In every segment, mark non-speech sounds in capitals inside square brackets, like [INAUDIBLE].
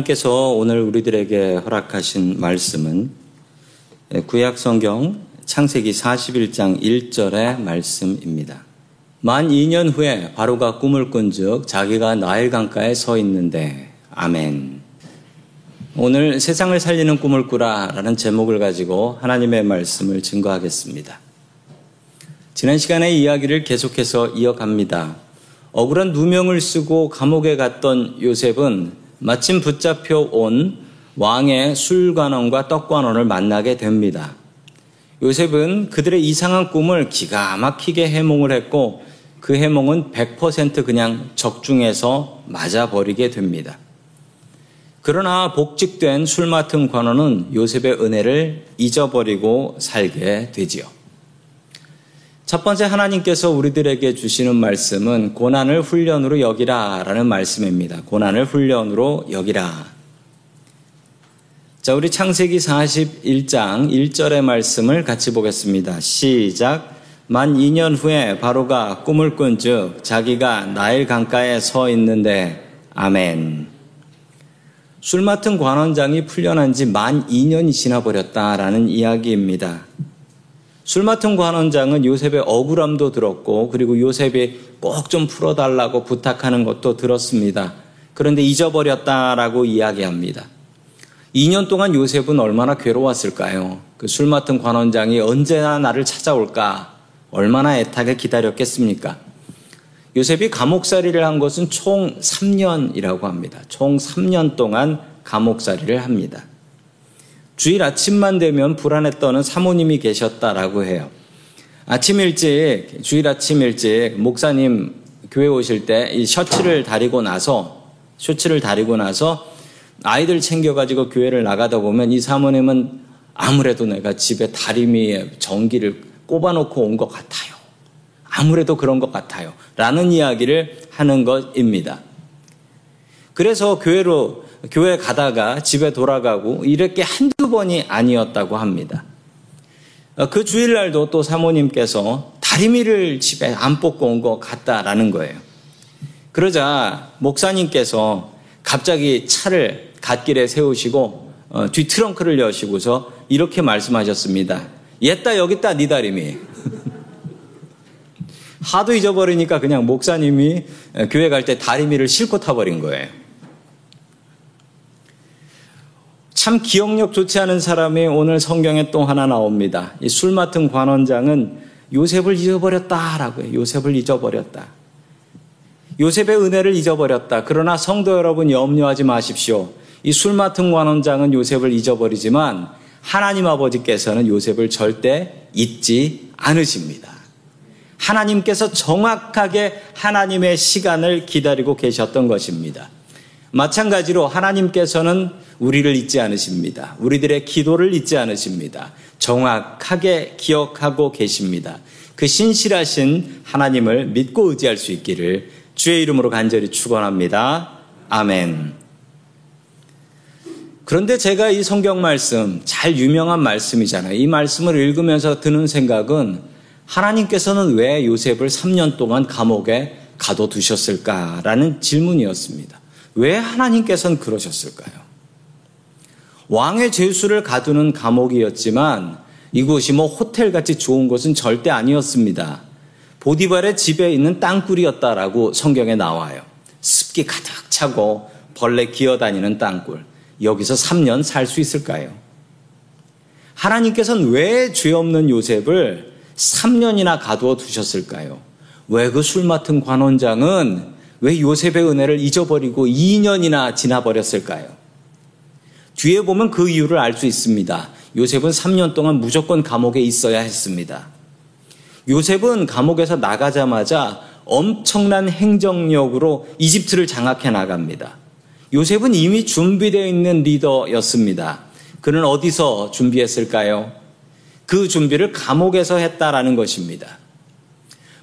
하나님께서 오늘 우리들에게 허락하신 말씀은 구약 성경 창세기 41장 1절의 말씀입니다. 만 2년 후에 바로가 꿈을 꾼즉 자기가 나일 강가에 서 있는데 아멘. 오늘 세상을 살리는 꿈을 꾸라라는 제목을 가지고 하나님의 말씀을 증거하겠습니다. 지난 시간의 이야기를 계속해서 이어갑니다. 억울한 누명을 쓰고 감옥에 갔던 요셉은 마침 붙잡혀 온 왕의 술관원과 떡관원을 만나게 됩니다. 요셉은 그들의 이상한 꿈을 기가 막히게 해몽을 했고 그 해몽은 100% 그냥 적중해서 맞아버리게 됩니다. 그러나 복직된 술 맡은 관원은 요셉의 은혜를 잊어버리고 살게 되지요. 첫 번째 하나님께서 우리들에게 주시는 말씀은 고난을 훈련으로 여기라 라는 말씀입니다. 고난을 훈련으로 여기라. 자, 우리 창세기 41장 1절의 말씀을 같이 보겠습니다. 시작. 만 2년 후에 바로가 꿈을 꾼 즉 자기가 나일 강가에 서 있는데 아멘. 술 맡은 관원장이 풀려난 지 만 2년이 지나버렸다라는 이야기입니다. 술 맡은 관원장은 요셉의 억울함도 들었고 그리고 요셉이 꼭 좀 풀어달라고 부탁하는 것도 들었습니다. 그런데 잊어버렸다라고 이야기합니다. 2년 동안 요셉은 얼마나 괴로웠을까요? 그 술 맡은 관원장이 언제나 나를 찾아올까? 얼마나 애타게 기다렸겠습니까? 요셉이 감옥살이를 한 것은 총 3년이라고 합니다. 총 3년 동안 감옥살이를 합니다. 주일 아침만 되면 불안에 떠는 사모님이 계셨다라고 해요. 아침 일찍, 주일 아침 일찍 목사님 교회 오실 때 이 셔츠를 다리고 나서, 셔츠를 다리고 나서 아이들 챙겨가지고 교회를 나가다 보면 이 사모님은 아무래도 내가 집에 다리미에 전기를 꼽아놓고 온 것 같아요. 아무래도 그런 것 같아요. 라는 이야기를 하는 것입니다. 그래서 교회로, 교회 가다가 집에 돌아가고 이렇게 한두 번이 아니었다고 합니다. 그 주일날도 또 사모님께서 다리미를 집에 안 뽑고 온 것 같다라는 거예요. 그러자 목사님께서 갑자기 차를 갓길에 세우시고 어, 뒤 트렁크를 여시고서 이렇게 말씀하셨습니다. 옛다 여기다 니 다리미. [LAUGHS] 하도 잊어버리니까 그냥 목사님이 교회 갈 때 다리미를 싣고 타버린 거예요. 참 기억력 좋지 않은 사람이 오늘 성경에 또 하나 나옵니다. 이 술 맡은 관원장은 요셉을 잊어버렸다라고 해요. 요셉을 잊어버렸다. 요셉의 은혜를 잊어버렸다. 그러나 성도 여러분 염려하지 마십시오. 이 술 맡은 관원장은 요셉을 잊어버리지만 하나님 아버지께서는 요셉을 절대 잊지 않으십니다. 하나님께서 정확하게 하나님의 시간을 기다리고 계셨던 것입니다. 마찬가지로 하나님께서는 우리를 잊지 않으십니다. 우리들의 기도를 잊지 않으십니다. 정확하게 기억하고 계십니다. 그 신실하신 하나님을 믿고 의지할 수 있기를 주의 이름으로 간절히 축원합니다. 아멘. 그런데 제가 이 성경 말씀 잘 유명한 말씀이잖아요. 이 말씀을 읽으면서 드는 생각은 하나님께서는 왜 요셉을 3년 동안 감옥에 가둬두셨을까라는 질문이었습니다. 왜 하나님께서는 그러셨을까요? 왕의 죄수를 가두는 감옥이었지만 이곳이 뭐 호텔같이 좋은 곳은 절대 아니었습니다. 보디발의 집에 있는 땅굴이었다라고 성경에 나와요. 습기 가득 차고 벌레 기어다니는 땅굴. 여기서 3년 살 수 있을까요? 하나님께서는 왜 죄 없는 요셉을 3년이나 가두어 두셨을까요? 왜 그 술 맡은 관원장은 왜 요셉의 은혜를 잊어버리고 2년이나 지나버렸을까요? 뒤에 보면 그 이유를 알 수 있습니다. 요셉은 3년 동안 무조건 감옥에 있어야 했습니다. 요셉은 감옥에서 나가자마자 엄청난 행정력으로 이집트를 장악해 나갑니다. 요셉은 이미 준비되어 있는 리더였습니다. 그는 어디서 준비했을까요? 그 준비를 감옥에서 했다라는 것입니다.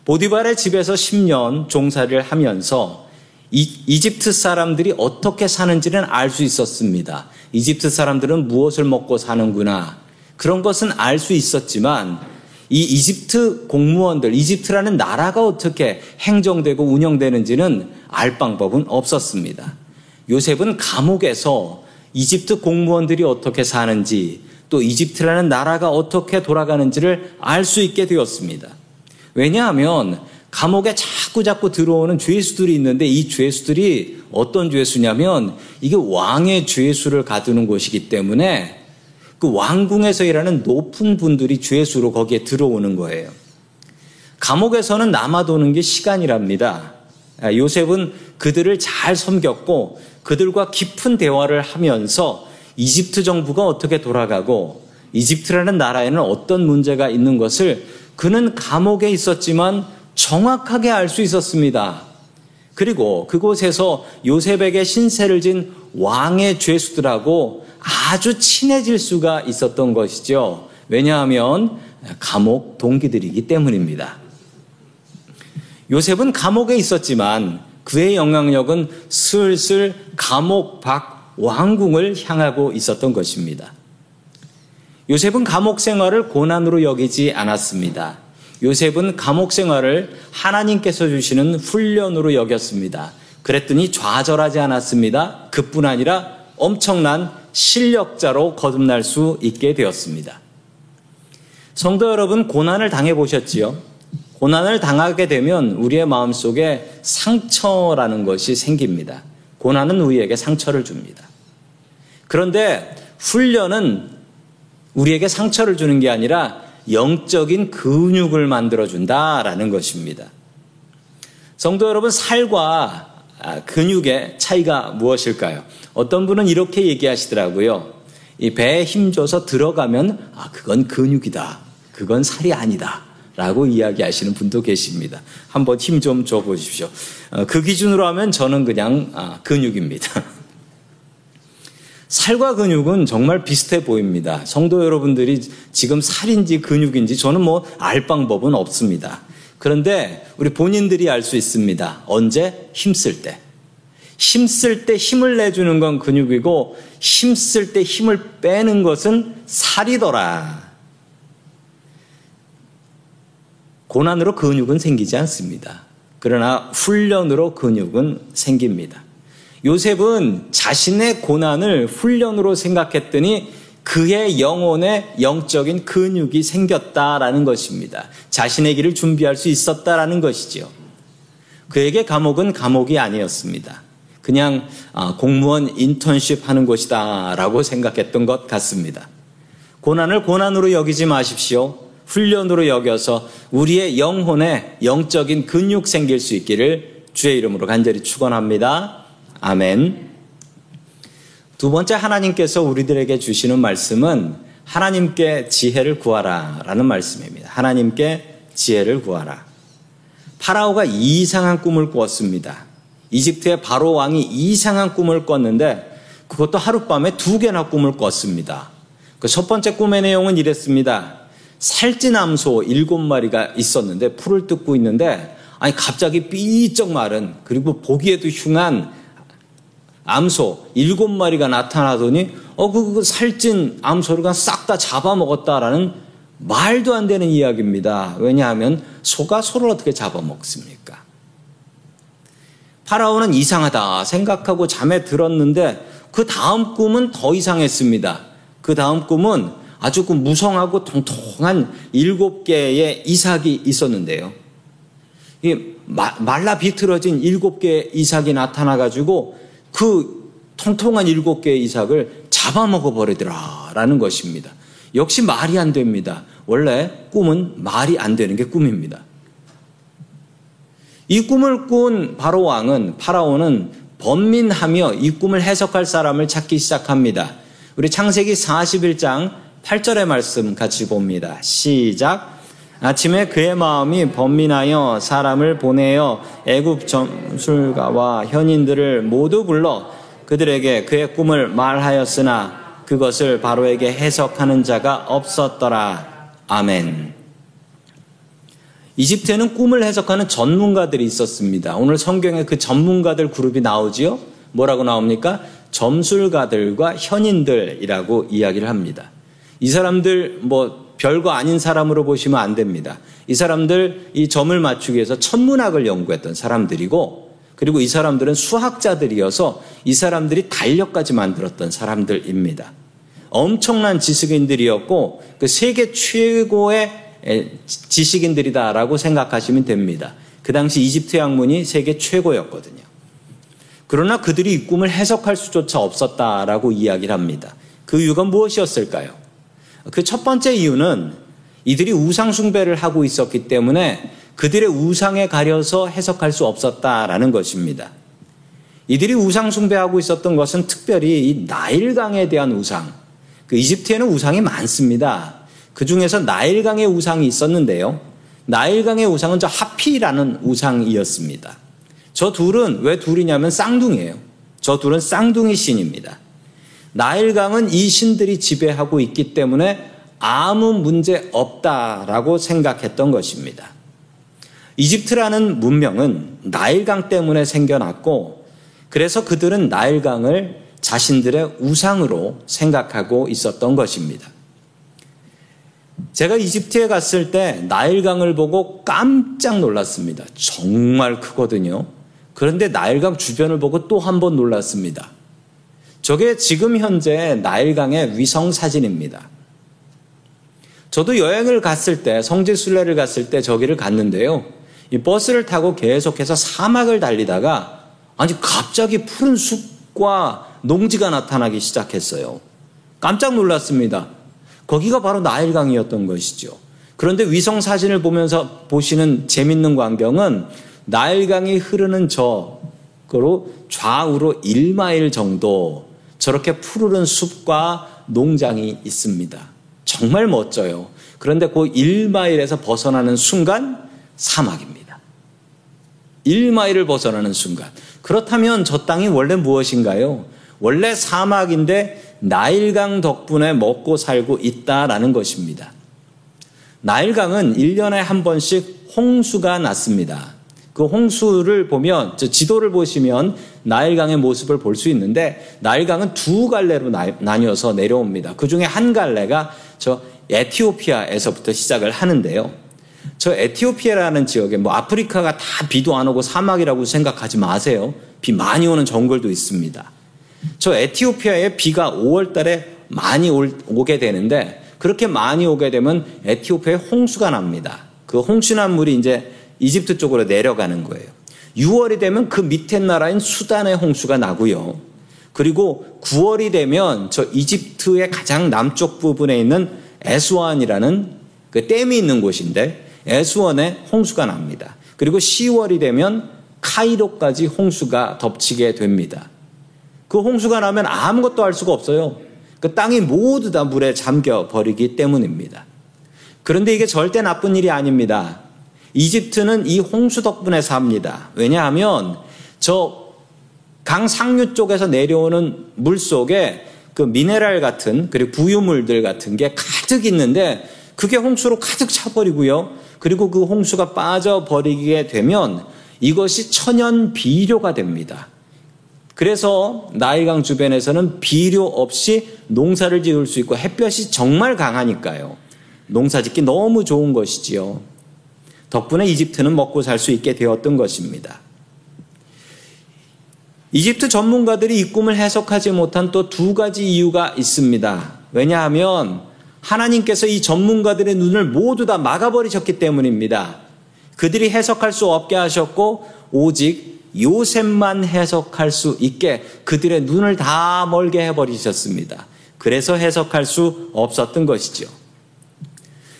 보디발의 집에서 10년 종사를 하면서 이, 집트 사람들이 어떻게 사는지는 알 수 있었습니다. 이집트 사람들은 무엇을 먹고 사는구나. 그런 것은 알 수 있었지만 이 이집트 공무원들, 이집트라는 나라가 어떻게 행정되고 운영되는지는 알 방법은 없었습니다. 요셉은 감옥에서 이집트 공무원들이 어떻게 사는지 또 이집트라는 나라가 어떻게 돌아가는지를 알 수 있게 되었습니다. 왜냐하면 감옥에 자꾸 자꾸 들어오는 죄수들이 있는데 이 죄수들이 어떤 죄수냐면 이게 왕의 죄수를 가두는 곳이기 때문에 그 왕궁에서 일하는 높은 분들이 죄수로 거기에 들어오는 거예요. 감옥에서는 남아도는 게 시간이랍니다. 아, 요셉은 그들을 잘 섬겼고 그들과 깊은 대화를 하면서 이집트 정부가 어떻게 돌아가고 이집트라는 나라에는 어떤 문제가 있는 것을 그는 감옥에 있었지만 정확하게 알 수 있었습니다. 그리고 그곳에서 요셉에게 신세를 진 왕의 죄수들하고 아주 친해질 수가 있었던 것이죠. 왜냐하면 감옥 동기들이기 때문입니다. 요셉은 감옥에 있었지만 그의 영향력은 슬슬 감옥 밖 왕궁을 향하고 있었던 것입니다. 요셉은 감옥 생활을 고난으로 여기지 않았습니다. 요셉은 감옥 생활을 하나님께서 주시는 훈련으로 여겼습니다. 그랬더니 좌절하지 않았습니다. 그뿐 아니라 엄청난 실력자로 거듭날 수 있게 되었습니다. 성도 여러분, 고난을 당해 보셨지요? 고난을 당하게 되면 우리의 마음 속에 상처라는 것이 생깁니다. 고난은 우리에게 상처를 줍니다. 그런데 훈련은 우리에게 상처를 주는 게 아니라 영적인 근육을 만들어준다라는 것입니다. 성도 여러분, 살과 아, 근육의 차이가 무엇일까요? 어떤 분은 이렇게 얘기하시더라고요. 이 배에 힘줘서 들어가면, 아, 그건 근육이다. 그건 살이 아니다. 라고 이야기하시는 분도 계십니다. 한번 힘 좀 줘보십시오. 어, 그 기준으로 하면 저는 그냥 아, 근육입니다. [LAUGHS] 살과 근육은 정말 비슷해 보입니다. 성도 여러분들이 지금 살인지 근육인지 저는 뭐 알 방법은 없습니다. 그런데 우리 본인들이 알 수 있습니다. 언제? 힘쓸 때. 힘쓸 때 힘을 내주는 건 근육이고 힘쓸 때 힘을 빼는 것은 살이더라. 고난으로 근육은 생기지 않습니다. 그러나 훈련으로 근육은 생깁니다. 요셉은 자신의 고난을 훈련으로 생각했더니 그의 영혼에 영적인 근육이 생겼다라는 것입니다. 자신의 길을 준비할 수 있었다라는 것이지요. 그에게 감옥은 감옥이 아니었습니다. 그냥 아, 공무원 인턴십 하는 곳이다라고 생각했던 것 같습니다. 고난을 고난으로 여기지 마십시오. 훈련으로 여겨서 우리의 영혼에 영적인 근육 생길 수 있기를 주의 이름으로 간절히 축원합니다. 아멘. 두 번째 하나님께서 우리들에게 주시는 말씀은 하나님께 지혜를 구하라 라는 말씀입니다. 하나님께 지혜를 구하라. 파라오가 이상한 꿈을 꾸었습니다. 이집트의 바로 왕이 이상한 꿈을 꿨는데 그것도 하룻밤에 두 개나 꿈을 꿨습니다. 그 첫 번째 꿈의 내용은 이랬습니다. 살찐 암소 일곱 마리가 있었는데 풀을 뜯고 있는데 아니 갑자기 삐쩍 마른 그리고 보기에도 흉한 암소 일곱 마리가 나타나더니 어, 그, 그 살찐 암소를 싹다 잡아먹었다라는 말도 안 되는 이야기입니다. 왜냐하면 소가 소를 어떻게 잡아먹습니까? 파라오는 이상하다 생각하고 잠에 들었는데 그 다음 꿈은 더 이상했습니다. 그 다음 꿈은 아주 그 무성하고 통통한 일곱 개의 이삭이 있었는데요. 이 말라 비틀어진 일곱 개의 이삭이 나타나가지고 그 통통한 일곱 개의 이삭을 잡아먹어 버리더라라는 것입니다. 역시 말이 안 됩니다. 원래 꿈은 말이 안 되는 게 꿈입니다. 이 꿈을 꾼 바로 왕은 파라오는 번민하며 이 꿈을 해석할 사람을 찾기 시작합니다. 우리 창세기 41장 8절의 말씀 같이 봅니다. 시작. 아침에 그의 마음이 번민하여 사람을 보내어 애굽 점술가와 현인들을 모두 불러 그들에게 그의 꿈을 말하였으나 그것을 바로에게 해석하는 자가 없었더라. 아멘. 이집트에는 꿈을 해석하는 전문가들이 있었습니다. 오늘 성경에 그 전문가들 그룹이 나오지요? 뭐라고 나옵니까? 점술가들과 현인들이라고 이야기를 합니다. 이 사람들 뭐 별거 아닌 사람으로 보시면 안 됩니다. 이 사람들 이 점을 맞추기 위해서 천문학을 연구했던 사람들이고 그리고 이 사람들은 수학자들이어서 이 사람들이 달력까지 만들었던 사람들입니다. 엄청난 지식인들이었고 그 세계 최고의 지식인들이다라고 생각하시면 됩니다. 그 당시 이집트 학문이 세계 최고였거든요. 그러나 그들이 이 꿈을 해석할 수조차 없었다라고 이야기를 합니다. 그 이유가 무엇이었을까요? 그 첫 번째 이유는 이들이 우상숭배를 하고 있었기 때문에 그들의 우상에 가려서 해석할 수 없었다라는 것입니다. 이들이 우상숭배하고 있었던 것은 특별히 이 나일강에 대한 우상. 그 이집트에는 우상이 많습니다. 그 중에서 나일강의 우상이 있었는데요. 나일강의 우상은 저 하피라는 우상이었습니다. 저 둘은 왜 둘이냐면 쌍둥이에요. 저 둘은 쌍둥이 신입니다. 나일강은 이 신들이 지배하고 있기 때문에 아무 문제 없다라고 생각했던 것입니다. 이집트라는 문명은 나일강 때문에 생겨났고 그래서 그들은 나일강을 자신들의 우상으로 생각하고 있었던 것입니다. 제가 이집트에 갔을 때 나일강을 보고 깜짝 놀랐습니다. 정말 크거든요. 그런데 나일강 주변을 보고 또 한 번 놀랐습니다. 저게 지금 현재 나일강의 위성 사진입니다. 저도 여행을 갔을 때, 성지순례를 갔을 때 저기를 갔는데요. 이 버스를 타고 계속해서 사막을 달리다가 아니 갑자기 푸른 숲과 농지가 나타나기 시작했어요. 깜짝 놀랐습니다. 거기가 바로 나일강이었던 것이죠. 그런데 위성 사진을 보면서 보시는 재밌는 광경은 나일강이 흐르는 저거로 좌우로 1마일 정도 저렇게 푸르른 숲과 농장이 있습니다. 정말 멋져요. 그런데 그 1마일에서 벗어나는 순간 사막입니다. 1마일을 벗어나는 순간. 그렇다면 저 땅이 원래 무엇인가요? 원래 사막인데 나일강 덕분에 먹고 살고 있다라는 것입니다. 나일강은 1년에 한 번씩 홍수가 났습니다. 그 홍수를 보면 지도를 보시면 나일강의 모습을 볼 수 있는데 나일강은 두 갈래로 나 뉘어서 내려옵니다. 그 중에 한 갈래가 저 에티오피아에서부터 시작을 하는데요. 저 에티오피아라는 지역에 뭐 아프리카가 다 비도 안 오고 사막이라고 생각하지 마세요. 비 많이 오는 정글도 있습니다. 저 에티오피아에 비가 5월 달에 많이 오게 되는데 그렇게 많이 오게 되면 에티오피아에 홍수가 납니다. 그 홍수난 물이 이제 이집트 쪽으로 내려가는 거예요. 6월이 되면 그 밑에 나라인 수단의 홍수가 나고요. 그리고 9월이 되면 저 이집트의 가장 남쪽 부분에 있는 에스완이라는 그 댐이 있는 곳인데 에스원에 홍수가 납니다. 그리고 10월이 되면 카이로까지 홍수가 덮치게 됩니다. 그 홍수가 나면 아무것도 할 수가 없어요. 그 땅이 모두 다 물에 잠겨 버리기 때문입니다. 그런데 이게 절대 나쁜 일이 아닙니다. 이집트는 이 홍수 덕분에 삽니다. 왜냐하면 저 강 상류 쪽에서 내려오는 물 속에 그 미네랄 같은 그리고 부유물들 같은 게 가득 있는데 그게 홍수로 가득 차버리고요. 그리고 그 홍수가 빠져버리게 되면 이것이 천연 비료가 됩니다. 그래서 나일강 주변에서는 비료 없이 농사를 지을 수 있고 햇볕이 정말 강하니까요. 농사 짓기 너무 좋은 것이지요. 덕분에 이집트는 먹고 살 수 있게 되었던 것입니다. 이집트 전문가들이 이 꿈을 해석하지 못한 또 두 가지 이유가 있습니다. 왜냐하면 하나님께서 이 전문가들의 눈을 모두 다 막아버리셨기 때문입니다. 그들이 해석할 수 없게 하셨고 오직 요셉만 해석할 수 있게 그들의 눈을 다 멀게 해버리셨습니다. 그래서 해석할 수 없었던 것이죠.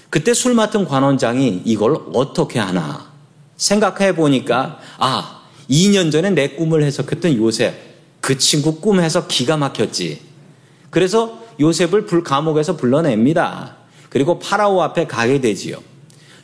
그때 술 맡은 관원장이 이걸 어떻게 하나 생각해 보니까 아, 2년 전에 내 꿈을 해석했던 요셉 그 친구 꿈 해석 기가 막혔지. 그래서 요셉을 불 감옥에서 불러냅니다. 그리고 파라오 앞에 가게 되지요.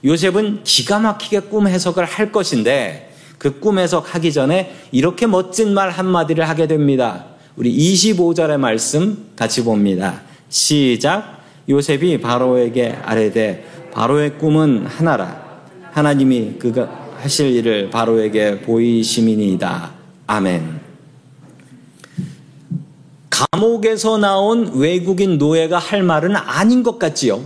요셉은 기가 막히게 꿈 해석을 할 것인데 그 꿈 해석하기 전에 이렇게 멋진 말 한마디를 하게 됩니다. 우리 25절의 말씀 같이 봅니다. 시작. 요셉이 바로에게 아뢰되 바로의 꿈은 하나라. 하나님이 그가 하실 일을 바로에게 보이시민이다. 아멘. 감옥에서 나온 외국인 노예가 할 말은 아닌 것 같지요.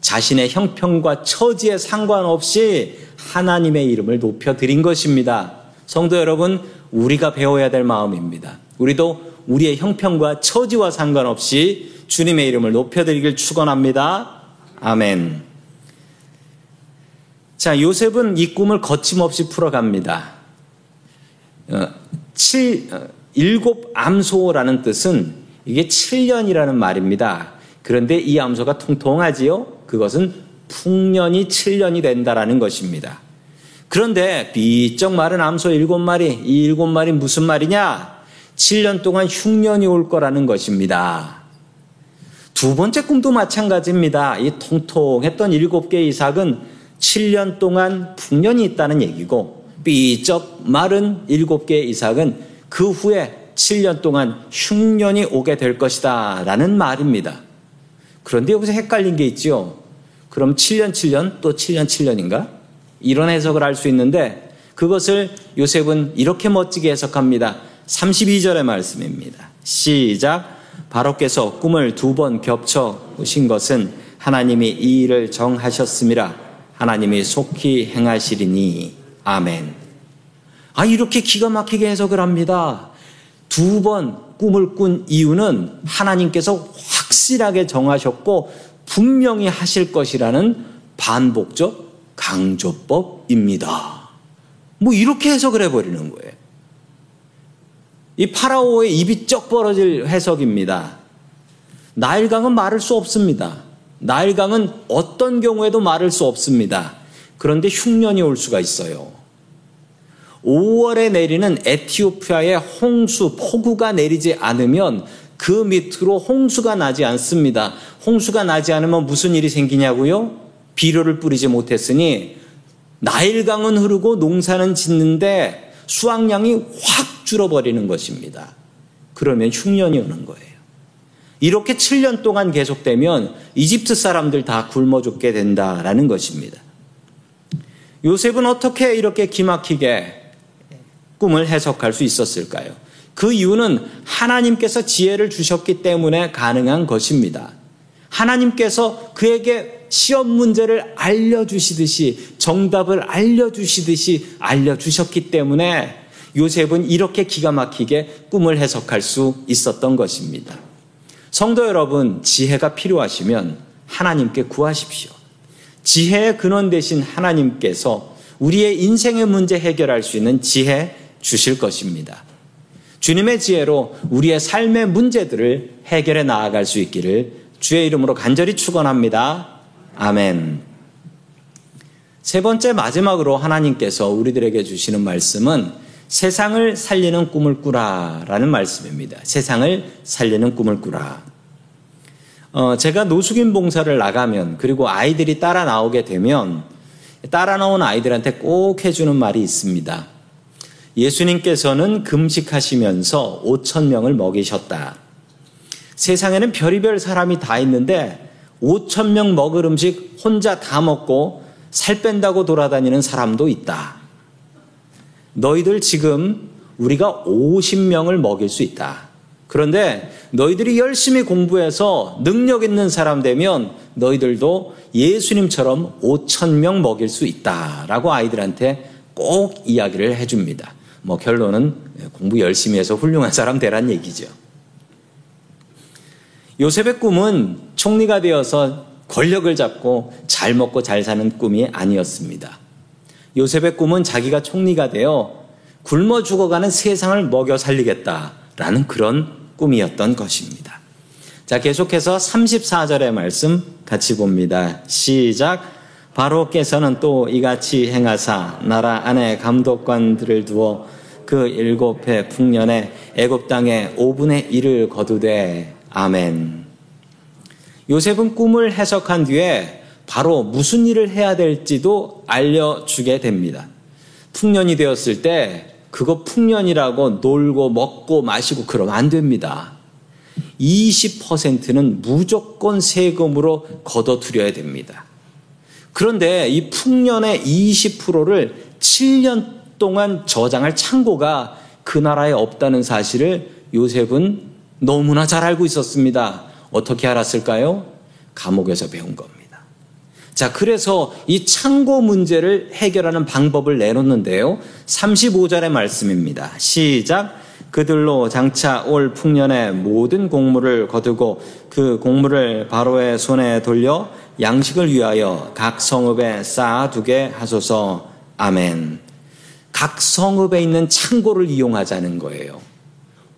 자신의 형편과 처지에 상관없이 하나님의 이름을 높여 드린 것입니다. 성도 여러분, 우리가 배워야 될 마음입니다. 우리도 우리의 형편과 처지와 상관없이 주님의 이름을 높여드리길 축원합니다. 아멘. 자, 요셉은 이 꿈을 거침없이 풀어갑니다. 어, 7, 어, 일곱 암소라는 뜻은 이게 7년이라는 말입니다. 그런데 이 암소가 통통하지요? 그것은 풍년이 7년이 된다라는 것입니다. 그런데 비쩍 마른 암소 일곱 마리, 이 일곱 마리 무슨 말이냐? 7년 동안 흉년이 올 거라는 것입니다. 두 번째 꿈도 마찬가지입니다. 이 통통했던 일곱 개의 이삭은 7년 동안 풍년이 있다는 얘기고 삐쩍 마른 일곱 개의 이삭은 그 후에 7년 동안 흉년이 오게 될 것이다 라는 말입니다. 그런데 여기서 헷갈린 게 있죠. 그럼 7년 7년 또 7년 7년인가? 이런 해석을 할 수 있는데 그것을 요셉은 이렇게 멋지게 해석합니다. 32절의 말씀입니다. 시작. 바로께서 꿈을 두 번 겹쳐 오신 것은 하나님이 이 일을 정하셨습니다. 하나님이 속히 행하시리니. 아멘. 아, 이렇게 기가 막히게 해석을 합니다. 두 번 꿈을 꾼 이유는 하나님께서 확실하게 정하셨고 분명히 하실 것이라는 반복적 강조법입니다. 뭐 이렇게 해석을 해버리는 거예요. 이 파라오의 입이 쩍 벌어질 해석입니다. 나일강은 말할 수 없습니다. 나일강은 어떤 경우에도 말할 수 없습니다. 그런데 흉년이 올 수가 있어요. 5월에 내리는 에티오피아의 홍수, 폭우가 내리지 않으면 그 밑으로 홍수가 나지 않습니다. 홍수가 나지 않으면 무슨 일이 생기냐고요? 비료를 뿌리지 못했으니 나일강은 흐르고 농사는 짓는데 수확량이 확 줄어버리는 것입니다. 그러면 흉년이 오는 거예요. 이렇게 7년 동안 계속되면 이집트 사람들 다 굶어 죽게 된다라는 것입니다. 요셉은 어떻게 이렇게 기막히게 꿈을 해석할 수 있었을까요? 그 이유는 하나님께서 지혜를 주셨기 때문에 가능한 것입니다. 하나님께서 그에게 시험 문제를 알려주시듯이 정답을 알려주시듯이 알려주셨기 때문에 요셉은 이렇게 기가 막히게 꿈을 해석할 수 있었던 것입니다. 성도 여러분, 지혜가 필요하시면 하나님께 구하십시오. 지혜의 근원 되신 하나님께서 우리의 인생의 문제 해결할 수 있는 지혜 주실 것입니다. 주님의 지혜로 우리의 삶의 문제들을 해결해 나아갈 수 있기를 주의 이름으로 간절히 축원합니다. 아멘. 세 번째 마지막으로 하나님께서 우리들에게 주시는 말씀은 세상을 살리는 꿈을 꾸라 라는 말씀입니다. 세상을 살리는 꿈을 꾸라. 어, 제가 노숙인 봉사를 나가면 그리고 아이들이 따라 나오게 되면 따라 나온 아이들한테 꼭 해주는 말이 있습니다. 예수님께서는 금식하시면서 5천 명을 먹이셨다. 세상에는 별의별 사람이 다 있는데 5천 명 먹을 음식 혼자 다 먹고 살 뺀다고 돌아다니는 사람도 있다. 너희들 지금 우리가 50명을 먹일 수 있다. 그런데 너희들이 열심히 공부해서 능력 있는 사람 되면 너희들도 예수님처럼 5천 명 먹일 수 있다라고 아이들한테 꼭 이야기를 해줍니다. 뭐 결론은 공부 열심히 해서 훌륭한 사람 되란 얘기죠. 요셉의 꿈은 총리가 되어서 권력을 잡고 잘 먹고 잘 사는 꿈이 아니었습니다. 요셉의 꿈은 자기가 총리가 되어 굶어 죽어가는 세상을 먹여 살리겠다라는 그런 꿈이었던 것입니다. 자, 계속해서 34절의 말씀 같이 봅니다. 시작. 바로께서는 또 이같이 행하사 나라 안에 감독관들을 두어 그 일곱 해 풍년에 애굽 땅에 5분의 1을 거두되 아멘. 요셉은 꿈을 해석한 뒤에 바로 무슨 일을 해야 될지도 알려주게 됩니다. 풍년이 되었을 때 그거 풍년이라고 놀고 먹고 마시고 그러면 안 됩니다. 20%는 무조건 세금으로 걷어들여야 됩니다. 그런데 이 풍년의 20%를 7년 동안 저장할 창고가 그 나라에 없다는 사실을 요셉은 너무나 잘 알고 있었습니다. 어떻게 알았을까요? 감옥에서 배운 겁니다. 자, 그래서 이 창고 문제를 해결하는 방법을 내놓는데요. 35절의 말씀입니다. 시작. 그들로 장차 올 풍년의 모든 곡물을 거두고 그 곡물을 바로의 손에 돌려 양식을 위하여 각 성읍에 쌓아두게 하소서. 아멘. 각 성읍에 있는 창고를 이용하자는 거예요.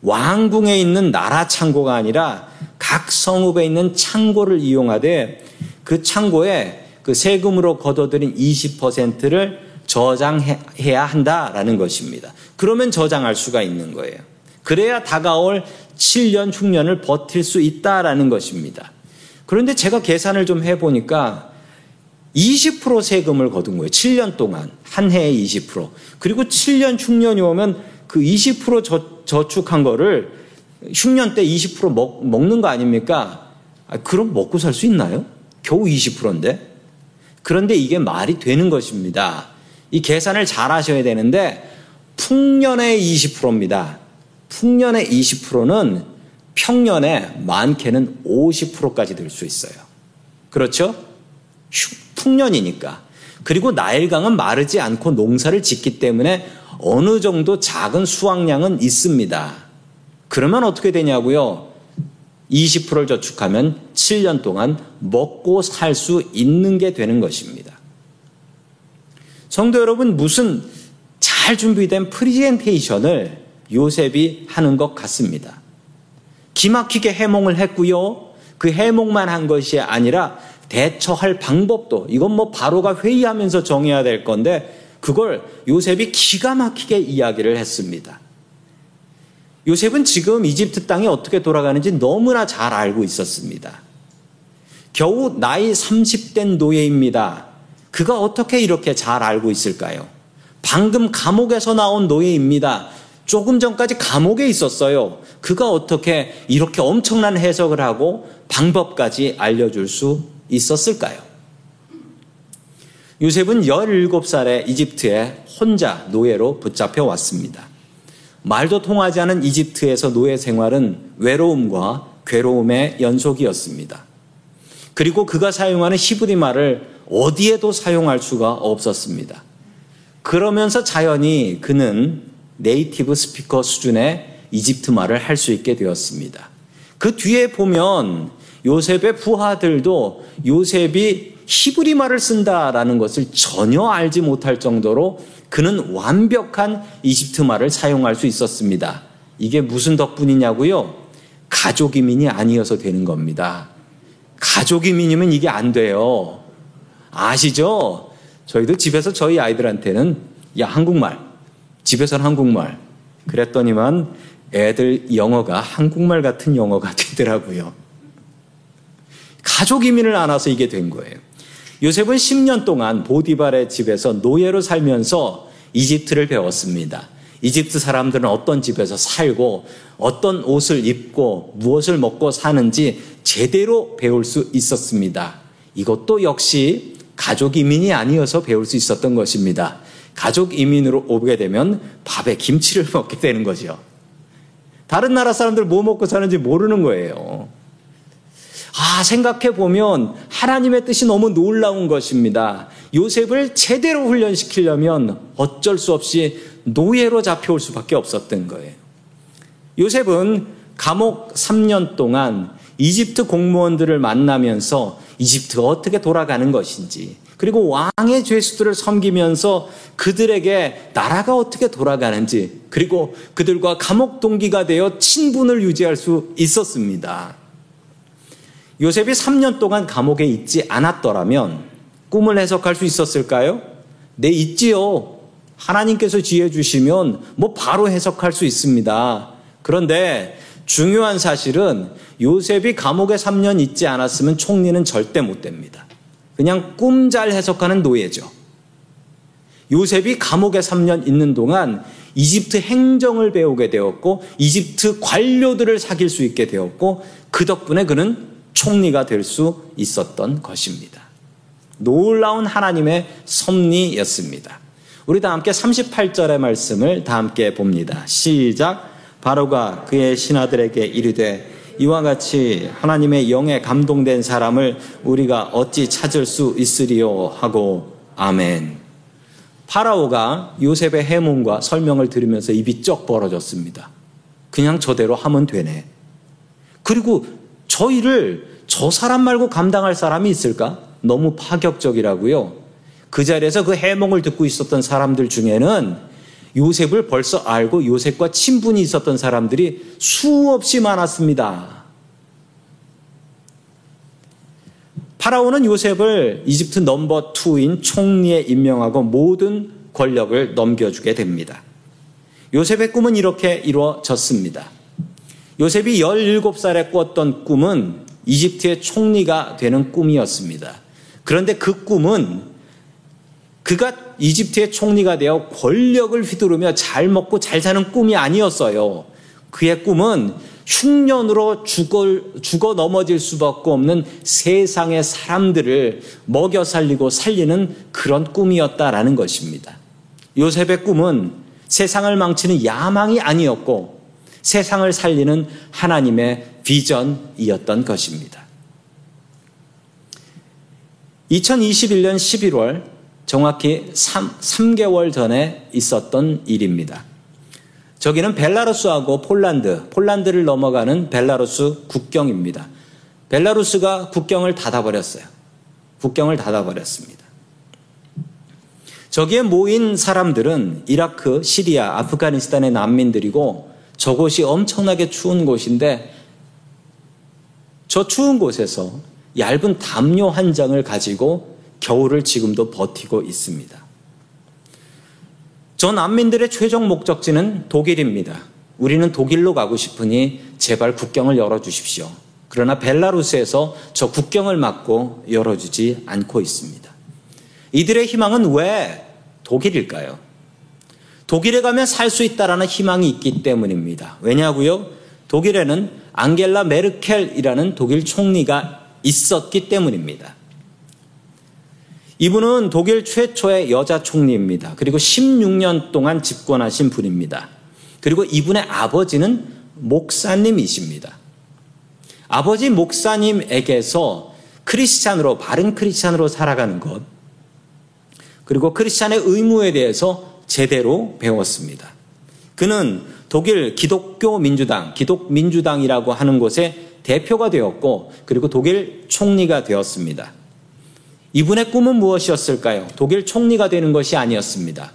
왕궁에 있는 나라 창고가 아니라 각 성읍에 있는 창고를 이용하되 그 창고에 그 세금으로 걷어들인 20%를 저장해야 한다라는 것입니다. 그러면 저장할 수가 있는 거예요. 그래야 다가올 7년 흉년을 버틸 수 있다라는 것입니다. 그런데 제가 계산을 좀 해보니까 20% 세금을 거둔 거예요. 7년 동안. 한 해에 20%. 그리고 7년 흉년이 오면 그 20% 저, 저축한 거를 흉년 때 20% 먹, 먹는 거 아닙니까? 아, 그럼 먹고 살 수 있나요? 겨우 20%인데? 그런데 이게 말이 되는 것입니다. 이 계산을 잘 하셔야 되는데 풍년의 20%입니다. 풍년의 20%는 평년에 많게는 50%까지 될 수 있어요. 그렇죠? 풍년이니까. 그리고 나일강은 마르지 않고 농사를 짓기 때문에 어느 정도 작은 수확량은 있습니다. 그러면 어떻게 되냐고요? 20%를 저축하면 7년 동안 먹고 살 수 있는 게 되는 것입니다. 성도 여러분, 무슨 잘 준비된 프리젠테이션을 요셉이 하는 것 같습니다. 기막히게 해몽을 했고요. 그 해몽만 한 것이 아니라 대처할 방법도 이건 뭐 바로가 회의하면서 정해야 될 건데 그걸 요셉이 기가 막히게 이야기를 했습니다. 요셉은 지금 이집트 땅이 어떻게 돌아가는지 너무나 잘 알고 있었습니다. 겨우 나이 30된 노예입니다. 그가 어떻게 이렇게 잘 알고 있을까요? 방금 감옥에서 나온 노예입니다. 조금 전까지 감옥에 있었어요. 그가 어떻게 이렇게 엄청난 해석을 하고 방법까지 알려줄 수 있었을까요? 요셉은 17살에 이집트에 혼자 노예로 붙잡혀 왔습니다. 말도 통하지 않은 이집트에서 노예 생활은 외로움과 괴로움의 연속이었습니다. 그리고 그가 사용하는 히브리 말을 어디에도 사용할 수가 없었습니다. 그러면서 자연히 그는 네이티브 스피커 수준의 이집트 말을 할 수 있게 되었습니다. 그 뒤에 보면 요셉의 부하들도 요셉이 히브리 말을 쓴다라는 것을 전혀 알지 못할 정도로 그는 완벽한 이집트 말을 사용할 수 있었습니다. 이게 무슨 덕분이냐고요? 가족 이민이 아니어서 되는 겁니다. 가족 이민이면 이게 안 돼요. 아시죠? 저희도 집에서 저희 아이들한테는 야 한국말, 집에서는 한국말. 그랬더니만 애들 영어가 한국말 같은 영어가 [LAUGHS] 되더라고요. 가족 이민을 안 와서 이게 된 거예요. 요셉은 10년 동안 보디발의 집에서 노예로 살면서 이집트를 배웠습니다. 이집트 사람들은 어떤 집에서 살고 어떤 옷을 입고 무엇을 먹고 사는지 제대로 배울 수 있었습니다. 이것도 역시 가족 이민이 아니어서 배울 수 있었던 것입니다. 가족 이민으로 오게 되면 밥에 김치를 [LAUGHS] 먹게 되는 거죠. 다른 나라 사람들 뭐 먹고 사는지 모르는 거예요. 아, 생각해 보면 하나님의 뜻이 너무 놀라운 것입니다. 요셉을 제대로 훈련시키려면 어쩔 수 없이 노예로 잡혀올 수밖에 없었던 거예요. 요셉은 감옥 3년 동안 이집트 공무원들을 만나면서 이집트가 어떻게 돌아가는 것인지, 그리고 왕의 죄수들을 섬기면서 그들에게 나라가 어떻게 돌아가는지, 그리고 그들과 감옥 동기가 되어 친분을 유지할 수 있었습니다. 요셉이 3년 동안 감옥에 있지 않았더라면 꿈을 해석할 수 있었을까요? 네, 있지요. 하나님께서 지혜 주시면 뭐 바로 해석할 수 있습니다. 그런데 중요한 사실은 요셉이 감옥에 3년 있지 않았으면 총리는 절대 못 됩니다. 그냥 꿈 잘 해석하는 노예죠. 요셉이 감옥에 3년 있는 동안 이집트 행정을 배우게 되었고 이집트 관료들을 사귈 수 있게 되었고 그 덕분에 그는 총리가 될 수 있었던 것입니다. 놀라운 하나님의 섭리였습니다. 우리 다 함께 38절의 말씀을 다 함께 봅니다. 시작. 바로가 그의 신하들에게 이르되 이와 같이 하나님의 영에 감동된 사람을 우리가 어찌 찾을 수 있으리요 하고 아멘. 파라오가 요셉의 해몽과 설명을 들으면서 입이 쩍 벌어졌습니다. 그냥 저대로 하면 되네. 그리고 저희를 저 사람 말고 감당할 사람이 있을까? 너무 파격적이라고요. 그 자리에서 그 해몽을 듣고 있었던 사람들 중에는 요셉을 벌써 알고 요셉과 친분이 있었던 사람들이 수없이 많았습니다. 파라오는 요셉을 이집트 넘버 투인 총리에 임명하고 모든 권력을 넘겨주게 됩니다. 요셉의 꿈은 이렇게 이루어졌습니다. 요셉이 17살에 꿨던 꿈은 이집트의 총리가 되는 꿈이었습니다. 그런데 그 꿈은 그가 이집트의 총리가 되어 권력을 휘두르며 잘 먹고 잘 사는 꿈이 아니었어요. 그의 꿈은 흉년으로 죽어, 죽어 넘어질 수밖에 없는 세상의 사람들을 먹여 살리고 살리는 그런 꿈이었다라는 것입니다. 요셉의 꿈은 세상을 망치는 야망이 아니었고 세상을 살리는 하나님의 비전이었던 것입니다. 2021년 11월 정확히 3, 3개월 전에 있었던 일입니다. 저기는 벨라루스하고 폴란드, 폴란드를 넘어가는 벨라루스 국경입니다. 벨라루스가 국경을 닫아버렸어요. 국경을 닫아버렸습니다. 저기에 모인 사람들은 이라크, 시리아, 아프가니스탄의 난민들이고 저곳이 엄청나게 추운 곳인데 저 추운 곳에서 얇은 담요 한 장을 가지고 겨울을 지금도 버티고 있습니다. 저 난민들의 최종 목적지는 독일입니다. 우리는 독일로 가고 싶으니 제발 국경을 열어주십시오. 그러나 벨라루스에서 저 국경을 막고 열어주지 않고 있습니다. 이들의 희망은 왜 독일일까요? 독일에 가면 살 수 있다라는 희망이 있기 때문입니다. 왜냐고요? 독일에는 앙겔라 메르켈이라는 독일 총리가 있었기 때문입니다. 이분은 독일 최초의 여자 총리입니다. 그리고 16년 동안 집권하신 분입니다. 그리고 이분의 아버지는 목사님이십니다. 아버지 목사님에게서 크리스찬으로 바른 크리스찬으로 살아가는 것 그리고 크리스찬의 의무에 대해서 제대로 배웠습니다. 그는 독일 기독교 민주당, 기독 민주당이라고 하는 곳의 대표가 되었고 그리고 독일 총리가 되었습니다. 이분의 꿈은 무엇이었을까요? 독일 총리가 되는 것이 아니었습니다.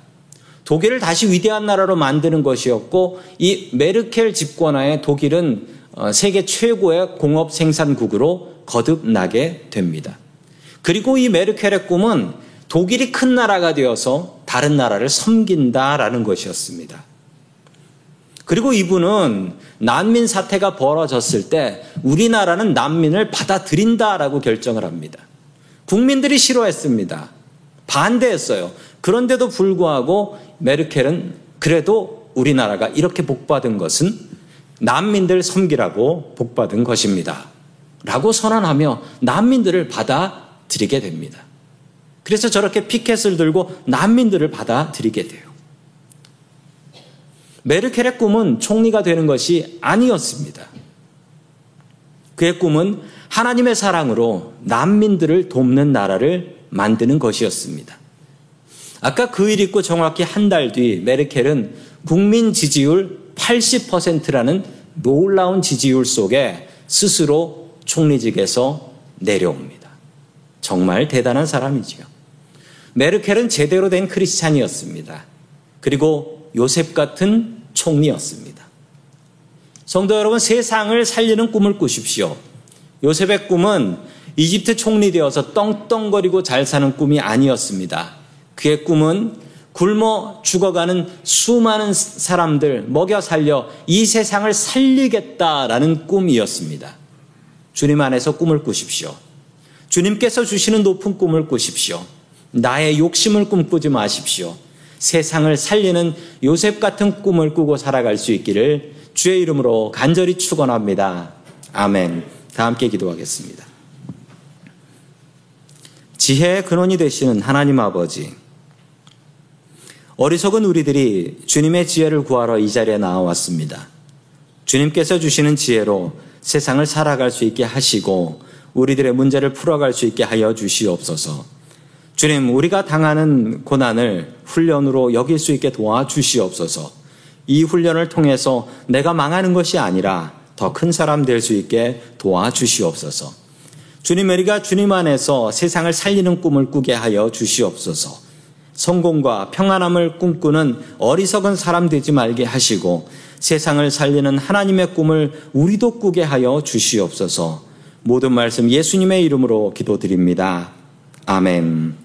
독일을 다시 위대한 나라로 만드는 것이었고 이 메르켈 집권하에 독일은 어, 세계 최고의 공업 생산국으로 거듭나게 됩니다. 그리고 이 메르켈의 꿈은 독일이 큰 나라가 되어서 다른 나라를 섬긴다라는 것이었습니다. 그리고 이분은 난민 사태가 벌어졌을 때 우리나라는 난민을 받아들인다라고 결정을 합니다. 국민들이 싫어했습니다. 반대했어요. 그런데도 불구하고 메르켈은 그래도 우리나라가 이렇게 복받은 것은 난민들 섬기라고 복받은 것입니다. 라고 선언하며 난민들을 받아들이게 됩니다. 그래서 저렇게 피켓을 들고 난민들을 받아들이게 돼요. 메르켈의 꿈은 총리가 되는 것이 아니었습니다. 그의 꿈은 하나님의 사랑으로 난민들을 돕는 나라를 만드는 것이었습니다. 아까 그 일 있고 정확히 한 달 뒤 메르켈은 국민 지지율 80%라는 놀라운 지지율 속에 스스로 총리직에서 내려옵니다. 정말 대단한 사람이지요. 메르켈은 제대로 된 크리스찬이었습니다. 그리고 요셉 같은 총리였습니다. 성도 여러분, 세상을 살리는 꿈을 꾸십시오. 요셉의 꿈은 이집트 총리 되어서 떵떵거리고 잘 사는 꿈이 아니었습니다. 그의 꿈은 굶어 죽어가는 수많은 사람들 먹여 살려 이 세상을 살리겠다라는 꿈이었습니다. 주님 안에서 꿈을 꾸십시오. 주님께서 주시는 높은 꿈을 꾸십시오. 나의 욕심을 꿈꾸지 마십시오. 세상을 살리는 요셉 같은 꿈을 꾸고 살아갈 수 있기를 주의 이름으로 간절히 축원합니다. 아멘. 다 함께 기도하겠습니다. 지혜의 근원이 되시는 하나님 아버지, 어리석은 우리들이 주님의 지혜를 구하러 이 자리에 나와왔습니다. 주님께서 주시는 지혜로 세상을 살아갈 수 있게 하시고 우리들의 문제를 풀어갈 수 있게 하여 주시옵소서. 주님, 우리가 당하는 고난을 훈련으로 여길 수 있게 도와주시옵소서. 이 훈련을 통해서 내가 망하는 것이 아니라 더 큰 사람 될 수 있게 도와주시옵소서. 주님, 우리가 주님 안에서 세상을 살리는 꿈을 꾸게 하여 주시옵소서. 성공과 평안함을 꿈꾸는 어리석은 사람 되지 말게 하시고 세상을 살리는 하나님의 꿈을 우리도 꾸게 하여 주시옵소서. 모든 말씀 예수님의 이름으로 기도드립니다. 아멘.